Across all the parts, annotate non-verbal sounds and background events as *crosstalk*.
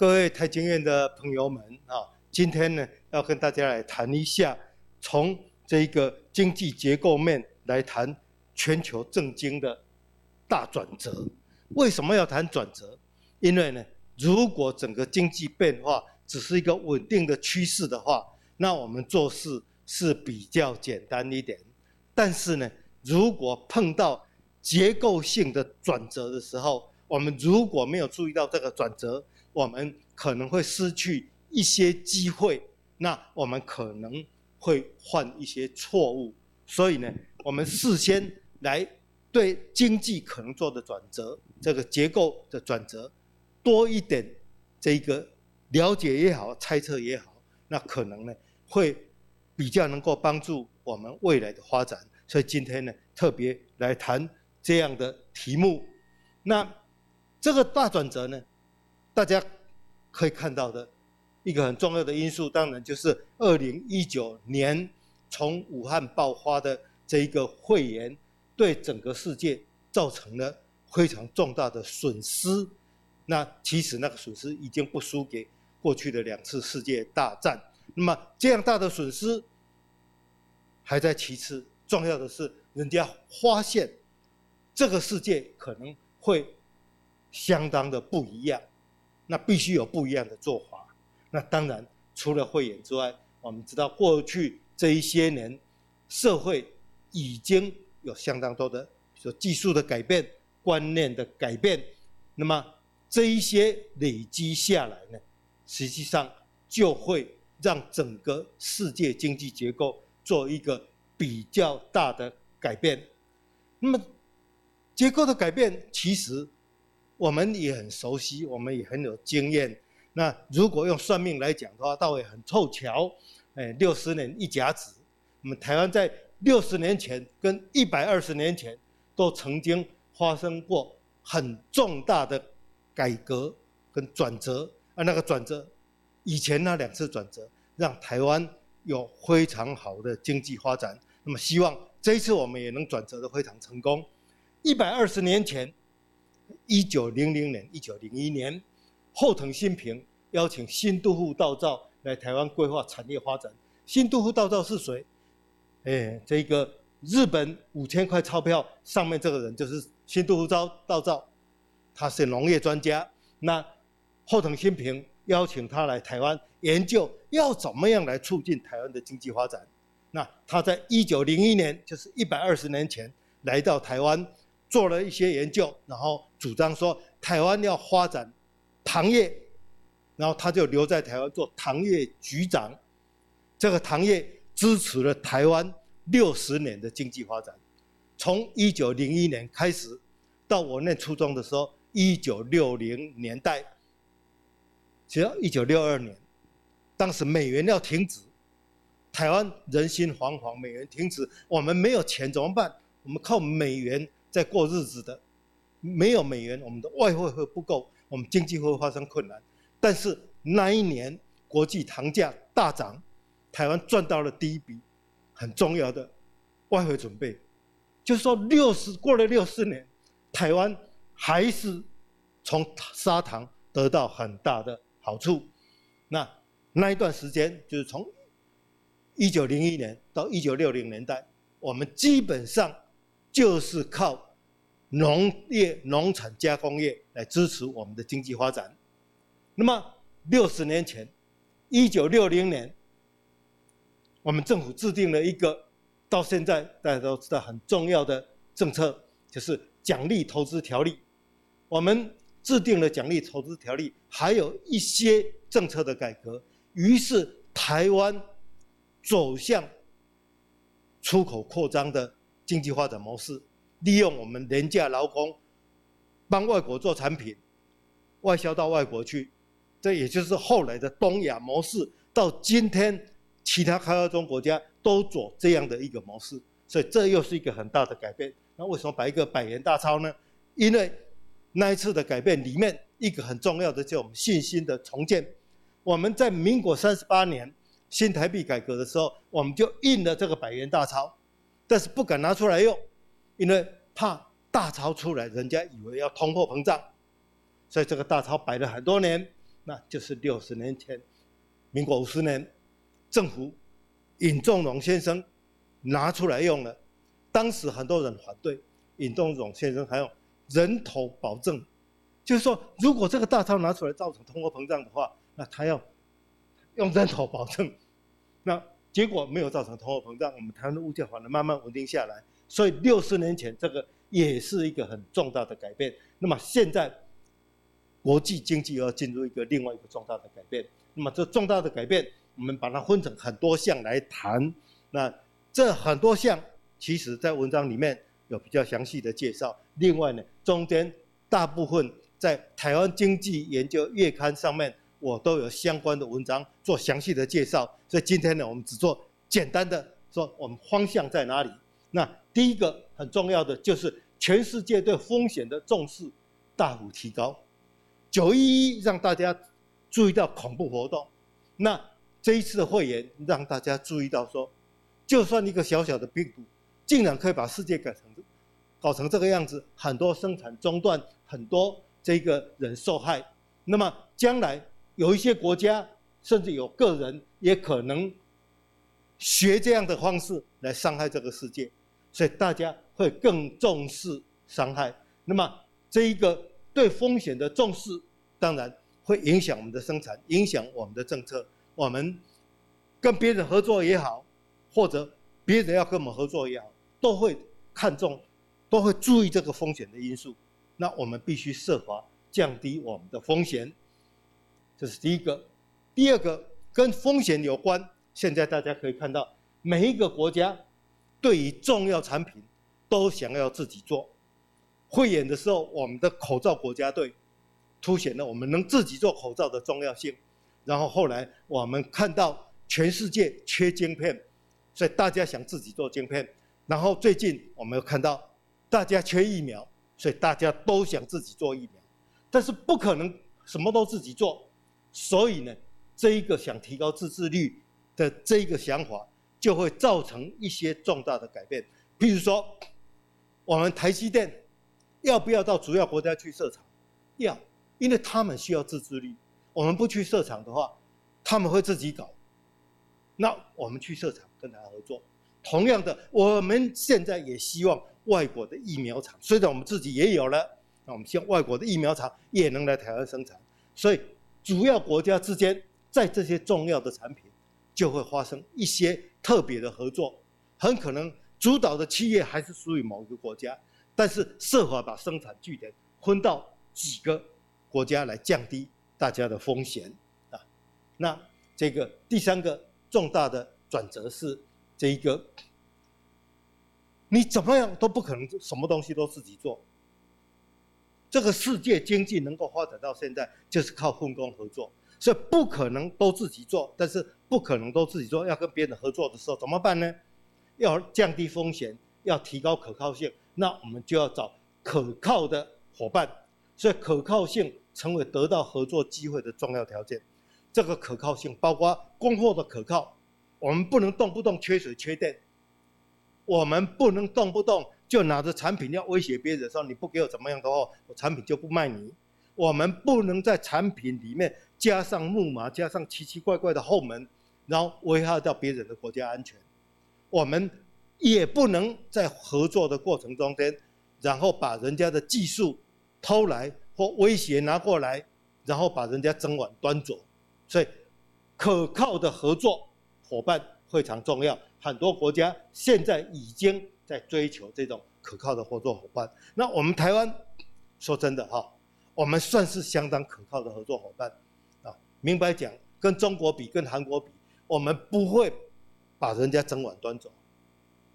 各位台经院的朋友们啊，今天呢要跟大家来谈一下，从这个经济结构面来谈全球政经的大转折。为什么要谈转折？因为呢，如果整个经济变化只是一个稳定的趋势的话，那我们做事是比较简单一点。但是呢，如果碰到结构性的转折的时候，我们如果没有注意到这个转折，我们可能会失去一些机会，那我们可能会犯一些错误。所以呢，我们事先来对经济可能做的转折，这个结构的转折多一点这个了解也好，猜测也好，那可能呢会比较能够帮助我们未来的发展。所以今天呢，特别来谈这样的题目。那这个大转折呢？大家可以看到的一个很重要的因素，当然就是二零一九年从武汉爆发的这一个肺炎，对整个世界造成了非常重大的损失。那其实那个损失已经不输给过去的两次世界大战。那么这样大的损失还在其次，重要的是人家发现这个世界可能会相当的不一样。那必须有不一样的做法。那当然，除了慧眼之外，我们知道过去这一些年，社会已经有相当多的，比如说技术的改变、观念的改变。那么这一些累积下来呢，实际上就会让整个世界经济结构做一个比较大的改变。那么结构的改变，其实。我们也很熟悉，我们也很有经验。那如果用算命来讲的话，倒也很凑巧。哎，六十年一甲子，我们台湾在六十年前跟一百二十年前都曾经发生过很重大的改革跟转折。啊，那个转折，以前那两次转折，让台湾有非常好的经济发展。那么，希望这一次我们也能转折的非常成功。一百二十年前。一九零零年、一九零一年，后藤新平邀请新都户道造来台湾规划产业发展。新都户道造是谁？哎，这个日本五千块钞票上面这个人就是新都户造道造，他是农业专家。那后藤新平邀请他来台湾研究要怎么样来促进台湾的经济发展。那他在一九零一年，就是一百二十年前来到台湾。做了一些研究，然后主张说台湾要发展糖业，然后他就留在台湾做糖业局长。这个糖业支持了台湾六十年的经济发展，从一九零一年开始，到我念初中的时候，一九六零年代，只要一九六二年，当时美元要停止，台湾人心惶惶，美元停止，我们没有钱怎么办？我们靠美元。在过日子的，没有美元，我们的外汇会不够，我们经济会发生困难。但是那一年国际糖价大涨，台湾赚到了第一笔很重要的外汇准备，就是说六十过了六四年，台湾还是从砂糖得到很大的好处。那那一段时间就是从一九零一年到一九六零年代，我们基本上。就是靠农业、农产加工业来支持我们的经济发展。那么六十年前，一九六零年，我们政府制定了一个到现在大家都知道很重要的政策，就是奖励投资条例。我们制定了奖励投资条例，还有一些政策的改革，于是台湾走向出口扩张的。经济发展模式，利用我们廉价劳工，帮外国做产品，外销到外国去，这也就是后来的东亚模式。到今天，其他开发中国家都做这样的一个模式，所以这又是一个很大的改变。那为什么摆一个百元大钞呢？因为那一次的改变里面，一个很重要的就是我们信心的重建。我们在民国三十八年新台币改革的时候，我们就印了这个百元大钞。但是不敢拿出来用，因为怕大钞出来，人家以为要通货膨胀，所以这个大钞摆了很多年。那就是六十年前，民国五十年，政府尹仲荣先生拿出来用了，当时很多人反对，尹仲荣先生还有人头保证，就是说，如果这个大钞拿出来造成通货膨胀的话，那他要用人头保证，那结果没有造成通货膨胀，我们台湾的物价反而慢慢稳定下来。所以六十年前这个也是一个很重大的改变。那么现在国际经济要进入一个另外一个重大的改变。那么这重大的改变，我们把它分成很多项来谈。那这很多项其实在文章里面有比较详细的介绍。另外呢，中间大部分在台湾经济研究月刊上面，我都有相关的文章做详细的介绍。所以今天呢，我们只做简单的说，我们方向在哪里？那第一个很重要的就是全世界对风险的重视大幅提高。九一一让大家注意到恐怖活动，那这一次的会员让大家注意到说，就算一个小小的病毒，竟然可以把世界改成搞成这个样子，很多生产中断，很多这个人受害。那么将来有一些国家，甚至有个人也可能学这样的方式来伤害这个世界。所以大家会更重视伤害，那么这一个对风险的重视，当然会影响我们的生产，影响我们的政策。我们跟别人合作也好，或者别人要跟我们合作也好，都会看重，都会注意这个风险的因素。那我们必须设法降低我们的风险，这是第一个。第二个跟风险有关，现在大家可以看到每一个国家。对于重要产品，都想要自己做。汇演的时候，我们的口罩国家队凸显了我们能自己做口罩的重要性。然后后来我们看到全世界缺晶片，所以大家想自己做晶片。然后最近我们又看到大家缺疫苗，所以大家都想自己做疫苗。但是不可能什么都自己做，所以呢，这一个想提高自制率的这一个想法。就会造成一些重大的改变，譬如说，我们台积电要不要到主要国家去设厂？要，因为他们需要自制力。我们不去设厂的话，他们会自己搞。那我们去设厂跟他合作。同样的，我们现在也希望外国的疫苗厂，虽然我们自己也有了，那我们希望外国的疫苗厂也能来台湾生产。所以，主要国家之间在这些重要的产品。就会发生一些特别的合作，很可能主导的企业还是属于某一个国家，但是设法把生产据点分到几个国家来降低大家的风险啊。那这个第三个重大的转折是这一个，你怎么样都不可能什么东西都自己做。这个世界经济能够发展到现在，就是靠分工合作。所以不可能都自己做，但是不可能都自己做，要跟别人合作的时候怎么办呢？要降低风险，要提高可靠性，那我们就要找可靠的伙伴。所以可靠性成为得到合作机会的重要条件。这个可靠性包括供货的可靠，我们不能动不动缺水缺电，我们不能动不动就拿着产品要威胁别人说你不给我怎么样的话，我产品就不卖你。我们不能在产品里面。加上木马，加上奇奇怪怪的后门，然后危害到别人的国家安全。我们也不能在合作的过程中间，然后把人家的技术偷来或威胁拿过来，然后把人家整碗端走。所以，可靠的合作伙伴非常重要。很多国家现在已经在追求这种可靠的合作伙伴。那我们台湾，说真的哈，我们算是相当可靠的合作伙伴啊。明白讲，跟中国比，跟韩国比，我们不会把人家整碗端走。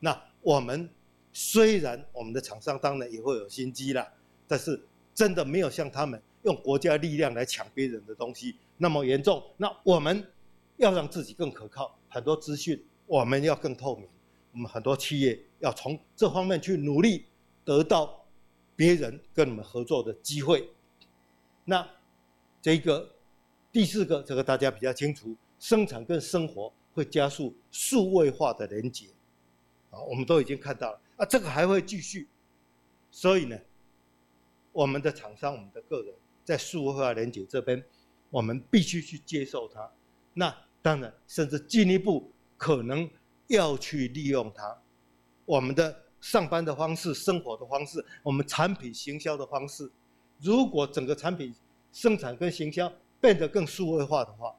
那我们虽然我们的厂商当然也会有心机啦，但是真的没有像他们用国家力量来抢别人的东西那么严重。那我们要让自己更可靠，很多资讯我们要更透明，我们很多企业要从这方面去努力，得到别人跟我们合作的机会。那这个。第四个，这个大家比较清楚，生产跟生活会加速数位化的连接，啊，我们都已经看到了，啊，这个还会继续，所以呢，我们的厂商、我们的个人在数位化连接这边，我们必须去接受它。那当然，甚至进一步可能要去利用它，我们的上班的方式、生活的方式、我们产品行销的方式，如果整个产品生产跟行销变得更数位化的话，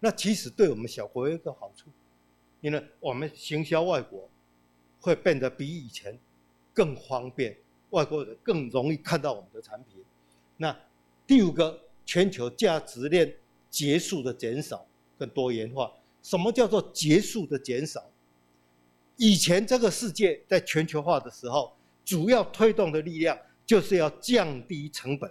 那其实对我们小国有一个好处，因为我们行销外国会变得比以前更方便，外国人更容易看到我们的产品。那第五个，全球价值链结束的减少跟多元化。什么叫做结束的减少？以前这个世界在全球化的时候，主要推动的力量就是要降低成本。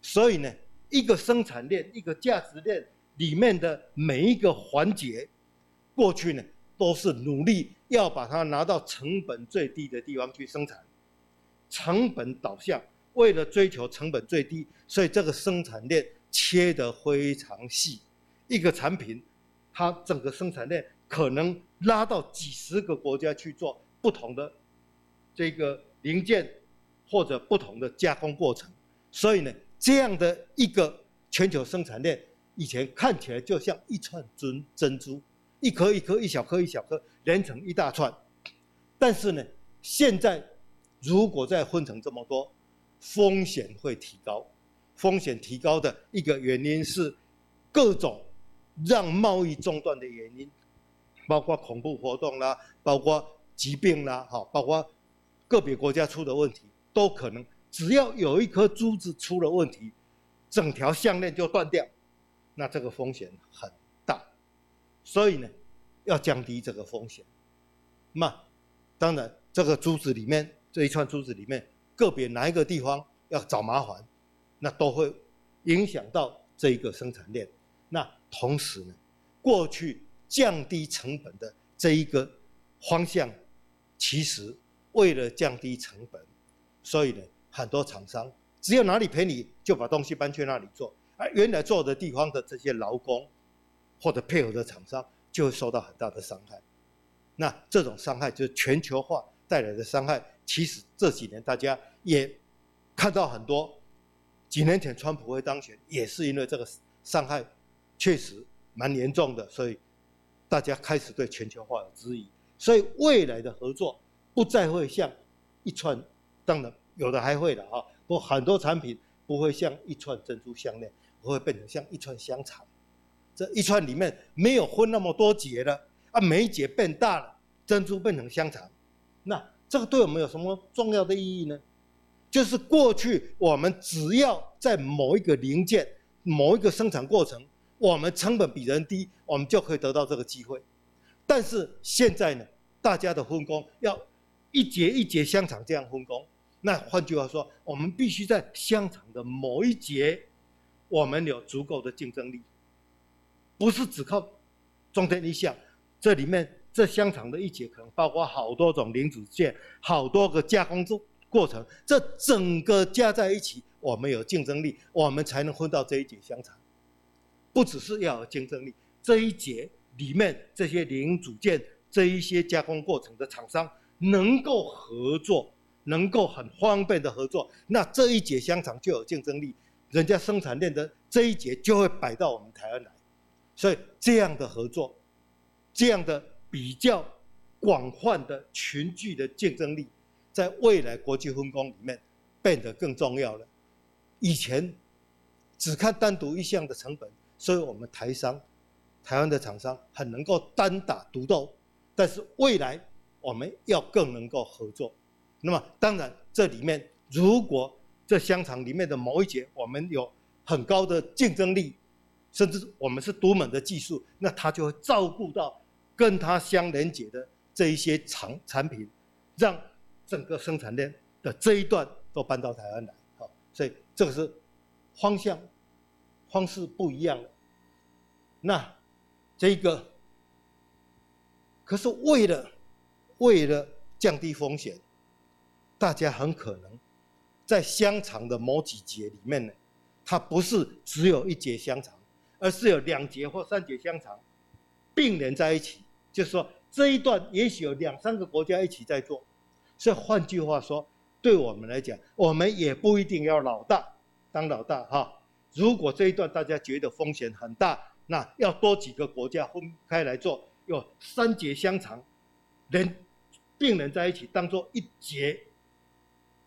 所以呢，一个生产链、一个价值链里面的每一个环节，过去呢都是努力要把它拿到成本最低的地方去生产，成本导向。为了追求成本最低，所以这个生产链切得非常细。一个产品，它整个生产链可能拉到几十个国家去做不同的这个零件或者不同的加工过程。所以呢，这样的一个全球生产链，以前看起来就像一串珍珍珠，一颗一颗、一小颗一小颗连成一大串。但是呢，现在如果再分成这么多，风险会提高，风险提高的一个原因是各种让贸易中断的原因，包括恐怖活动啦，包括疾病啦，哈，包括个别国家出的问题，都可能只要有一颗珠子出了问题，整条项链就断掉，那这个风险很大，所以呢，要降低这个风险。那当然，这个珠子里面这一串珠子里面。个别哪一个地方要找麻烦，那都会影响到这一个生产链。那同时呢，过去降低成本的这一个方向，其实为了降低成本，所以呢，很多厂商只要哪里便宜，就把东西搬去那里做，而原来做的地方的这些劳工或者配合的厂商就会受到很大的伤害。那这种伤害就是全球化带来的伤害。其实这几年大家也看到很多，几年前川普会当选，也是因为这个伤害确实蛮严重的，所以大家开始对全球化有质疑。所以未来的合作不再会像一串，当然有的还会的啊，不过很多产品不会像一串珍珠项链，会变成像一串香肠。这一串里面没有分那么多节了啊，每一节变大了，珍珠变成香肠，那。这个对我们有什么重要的意义呢？就是过去我们只要在某一个零件、某一个生产过程，我们成本比人低，我们就可以得到这个机会。但是现在呢，大家的分工要一节一节香肠这样分工。那换句话说，我们必须在香肠的某一节，我们有足够的竞争力，不是只靠中间一项，这里面。这香肠的一节可能包括好多种零组件，好多个加工过过程，这整个加在一起，我们有竞争力，我们才能分到这一节香肠。不只是要有竞争力，这一节里面这些零组件、这一些加工过程的厂商能够合作，能够很方便的合作，那这一节香肠就有竞争力，人家生产链的这一节就会摆到我们台湾来，所以这样的合作，这样的。比较广泛的群聚的竞争力，在未来国际分工里面变得更重要了。以前只看单独一项的成本，所以我们台商、台湾的厂商很能够单打独斗。但是未来我们要更能够合作。那么当然，这里面如果这香肠里面的某一节我们有很高的竞争力，甚至我们是独门的技术，那它就会照顾到。跟它相连接的这一些产产品，让整个生产链的这一段都搬到台湾来，好，所以这个是方向方式不一样了。那这个可是为了为了降低风险，大家很可能在香肠的某几节里面呢，它不是只有一节香肠，而是有两节或三节香肠并联在一起。就是说，这一段也许有两三个国家一起在做，所以换句话说，对我们来讲，我们也不一定要老大当老大哈。如果这一段大家觉得风险很大，那要多几个国家分开来做，有三节香肠，连病人在一起当做一节，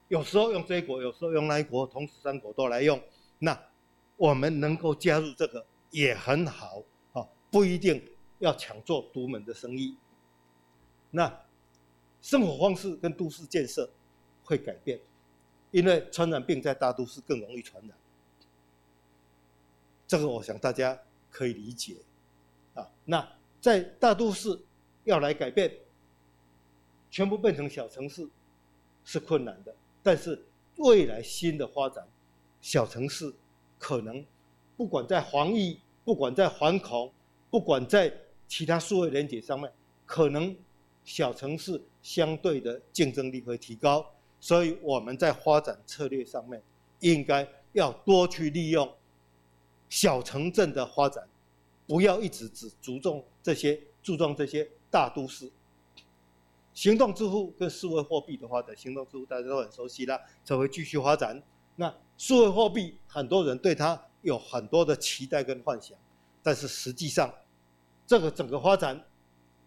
有时候用这一国，有时候用那一国，同时三国都来用，那我们能够加入这个也很好啊，不一定要抢做独门的生意。那生活方式跟都市建设会改变，因为传染病在大都市更容易传染。这个我想大家可以理解，啊，那在大都市要来改变，全部变成小城市是困难的。但是未来新的发展，小城市可能不管在防疫，不管在反恐，不管在其他数位连接上面，可能。小城市相对的竞争力会提高，所以我们在发展策略上面应该要多去利用小城镇的发展，不要一直只注重这些注重这些大都市。行动支付跟数位货币的发展，行动支付大家都很熟悉了，才会继续发展。那数位货币很多人对它有很多的期待跟幻想，但是实际上这个整个发展，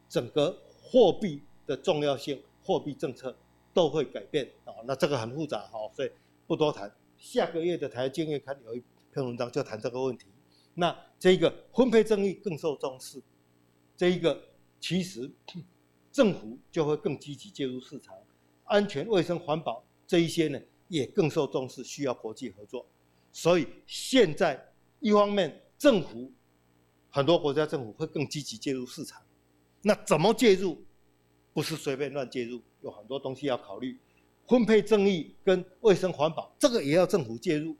整个。货币的重要性，货币政策都会改变啊。那这个很复杂哈，所以不多谈。下个月的台经月刊有一篇文章就谈这个问题。那这个分配正义更受重视，这一个其实 *clears throat* 政府就会更积极介入市场，安全、卫生、环保这一些呢也更受重视，需要国际合作。所以现在一方面政府很多国家政府会更积极介入市场。那怎么介入？不是随便乱介入，有很多东西要考虑。分配正义跟卫生环保，这个也要政府介入。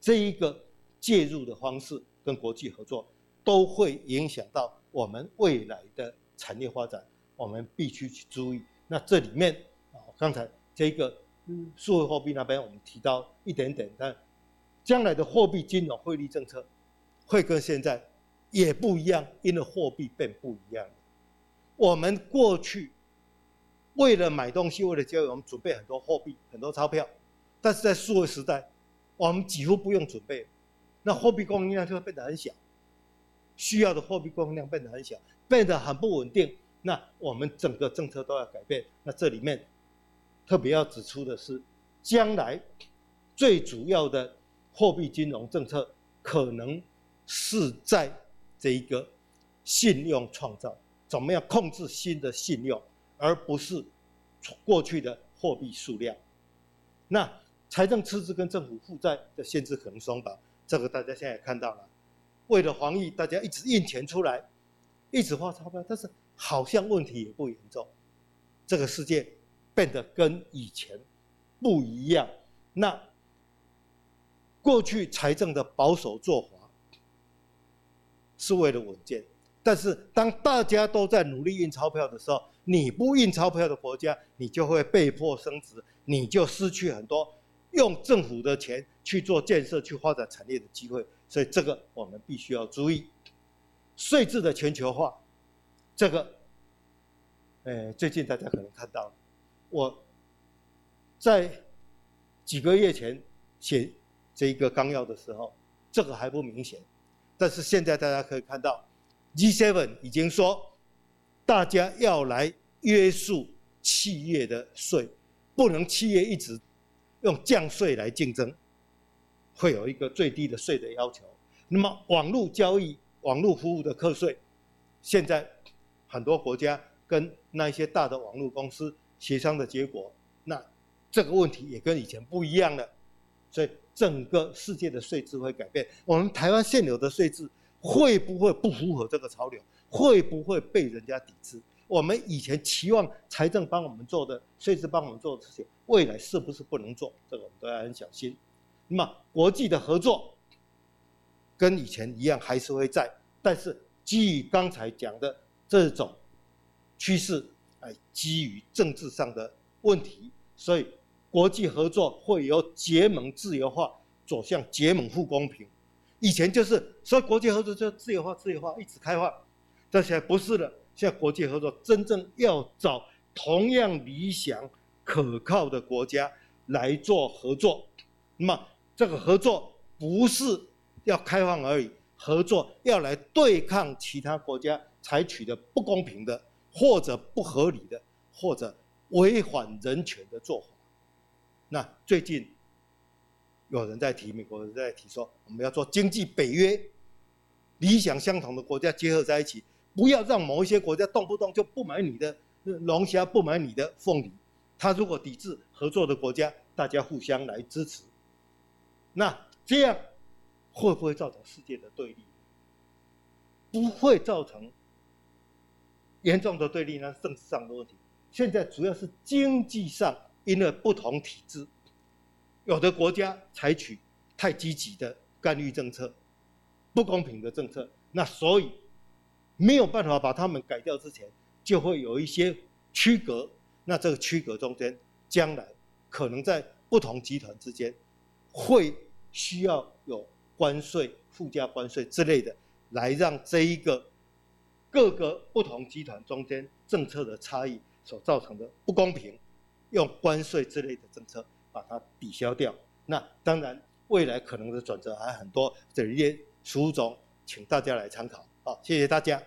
这一个介入的方式跟国际合作，都会影响到我们未来的产业发展，我们必须去注意。那这里面啊，刚才这个数字货币那边我们提到一点点，但将来的货币金融汇率政策会跟现在。也不一样，因为货币变不一样。我们过去为了买东西，为了交易，我们准备很多货币、很多钞票。但是在数位时代，我们几乎不用准备，那货币供应量就会变得很小，需要的货币供应量变得很小，变得很不稳定。那我们整个政策都要改变。那这里面特别要指出的是，将来最主要的货币金融政策可能是在。这一个信用创造，怎么样控制新的信用，而不是过去的货币数量？那财政赤字跟政府负债的限制可能松绑，这个大家现在也看到了。为了防疫，大家一直印钱出来，一直花钞票，但是好像问题也不严重。这个世界变得跟以前不一样。那过去财政的保守做法。是为了稳健，但是当大家都在努力印钞票的时候，你不印钞票的国家，你就会被迫升值，你就失去很多用政府的钱去做建设、去发展产业的机会。所以这个我们必须要注意。税制的全球化，这个，呃，最近大家可能看到，我在几个月前写这一个纲要的时候，这个还不明显。但是现在大家可以看到，G7 已经说，大家要来约束企业的税，不能企业一直用降税来竞争，会有一个最低的税的要求。那么网络交易、网络服务的课税，现在很多国家跟那一些大的网络公司协商的结果，那这个问题也跟以前不一样了，所以。整个世界的税制会改变，我们台湾现有的税制会不会不符合这个潮流？会不会被人家抵制？我们以前期望财政帮我们做的，税制帮我们做的事情，未来是不是不能做？这个我们都要很小心。那么国际的合作跟以前一样还是会在，但是基于刚才讲的这种趋势，哎，基于政治上的问题，所以。国际合作会由结盟自由化走向结盟不公平，以前就是说国际合作就自由化、自由化一直开放，这现在不是了。现在国际合作真正要找同样理想、可靠的国家来做合作，那么这个合作不是要开放而已，合作要来对抗其他国家采取的不公平的或者不合理的或者违反人权的做法。那最近有人在提，美国人在提说，我们要做经济北约，理想相同的国家结合在一起，不要让某一些国家动不动就不买你的龙虾，不买你的凤梨。他如果抵制合作的国家，大家互相来支持，那这样会不会造成世界的对立？不会造成严重的对立呢？政治上的问题，现在主要是经济上，因为不同体制，有的国家采取太积极的干预政策、不公平的政策，那所以没有办法把他们改掉之前，就会有一些区隔。那这个区隔中间，将来可能在不同集团之间，会需要有关税、附加关税之类的，来让这一个各个不同集团中间政策的差异所造成的不公平，用关税之类的政策把它抵消掉。那当然，未来可能的转折还很多，这些书中请大家来参考。好，谢谢大家。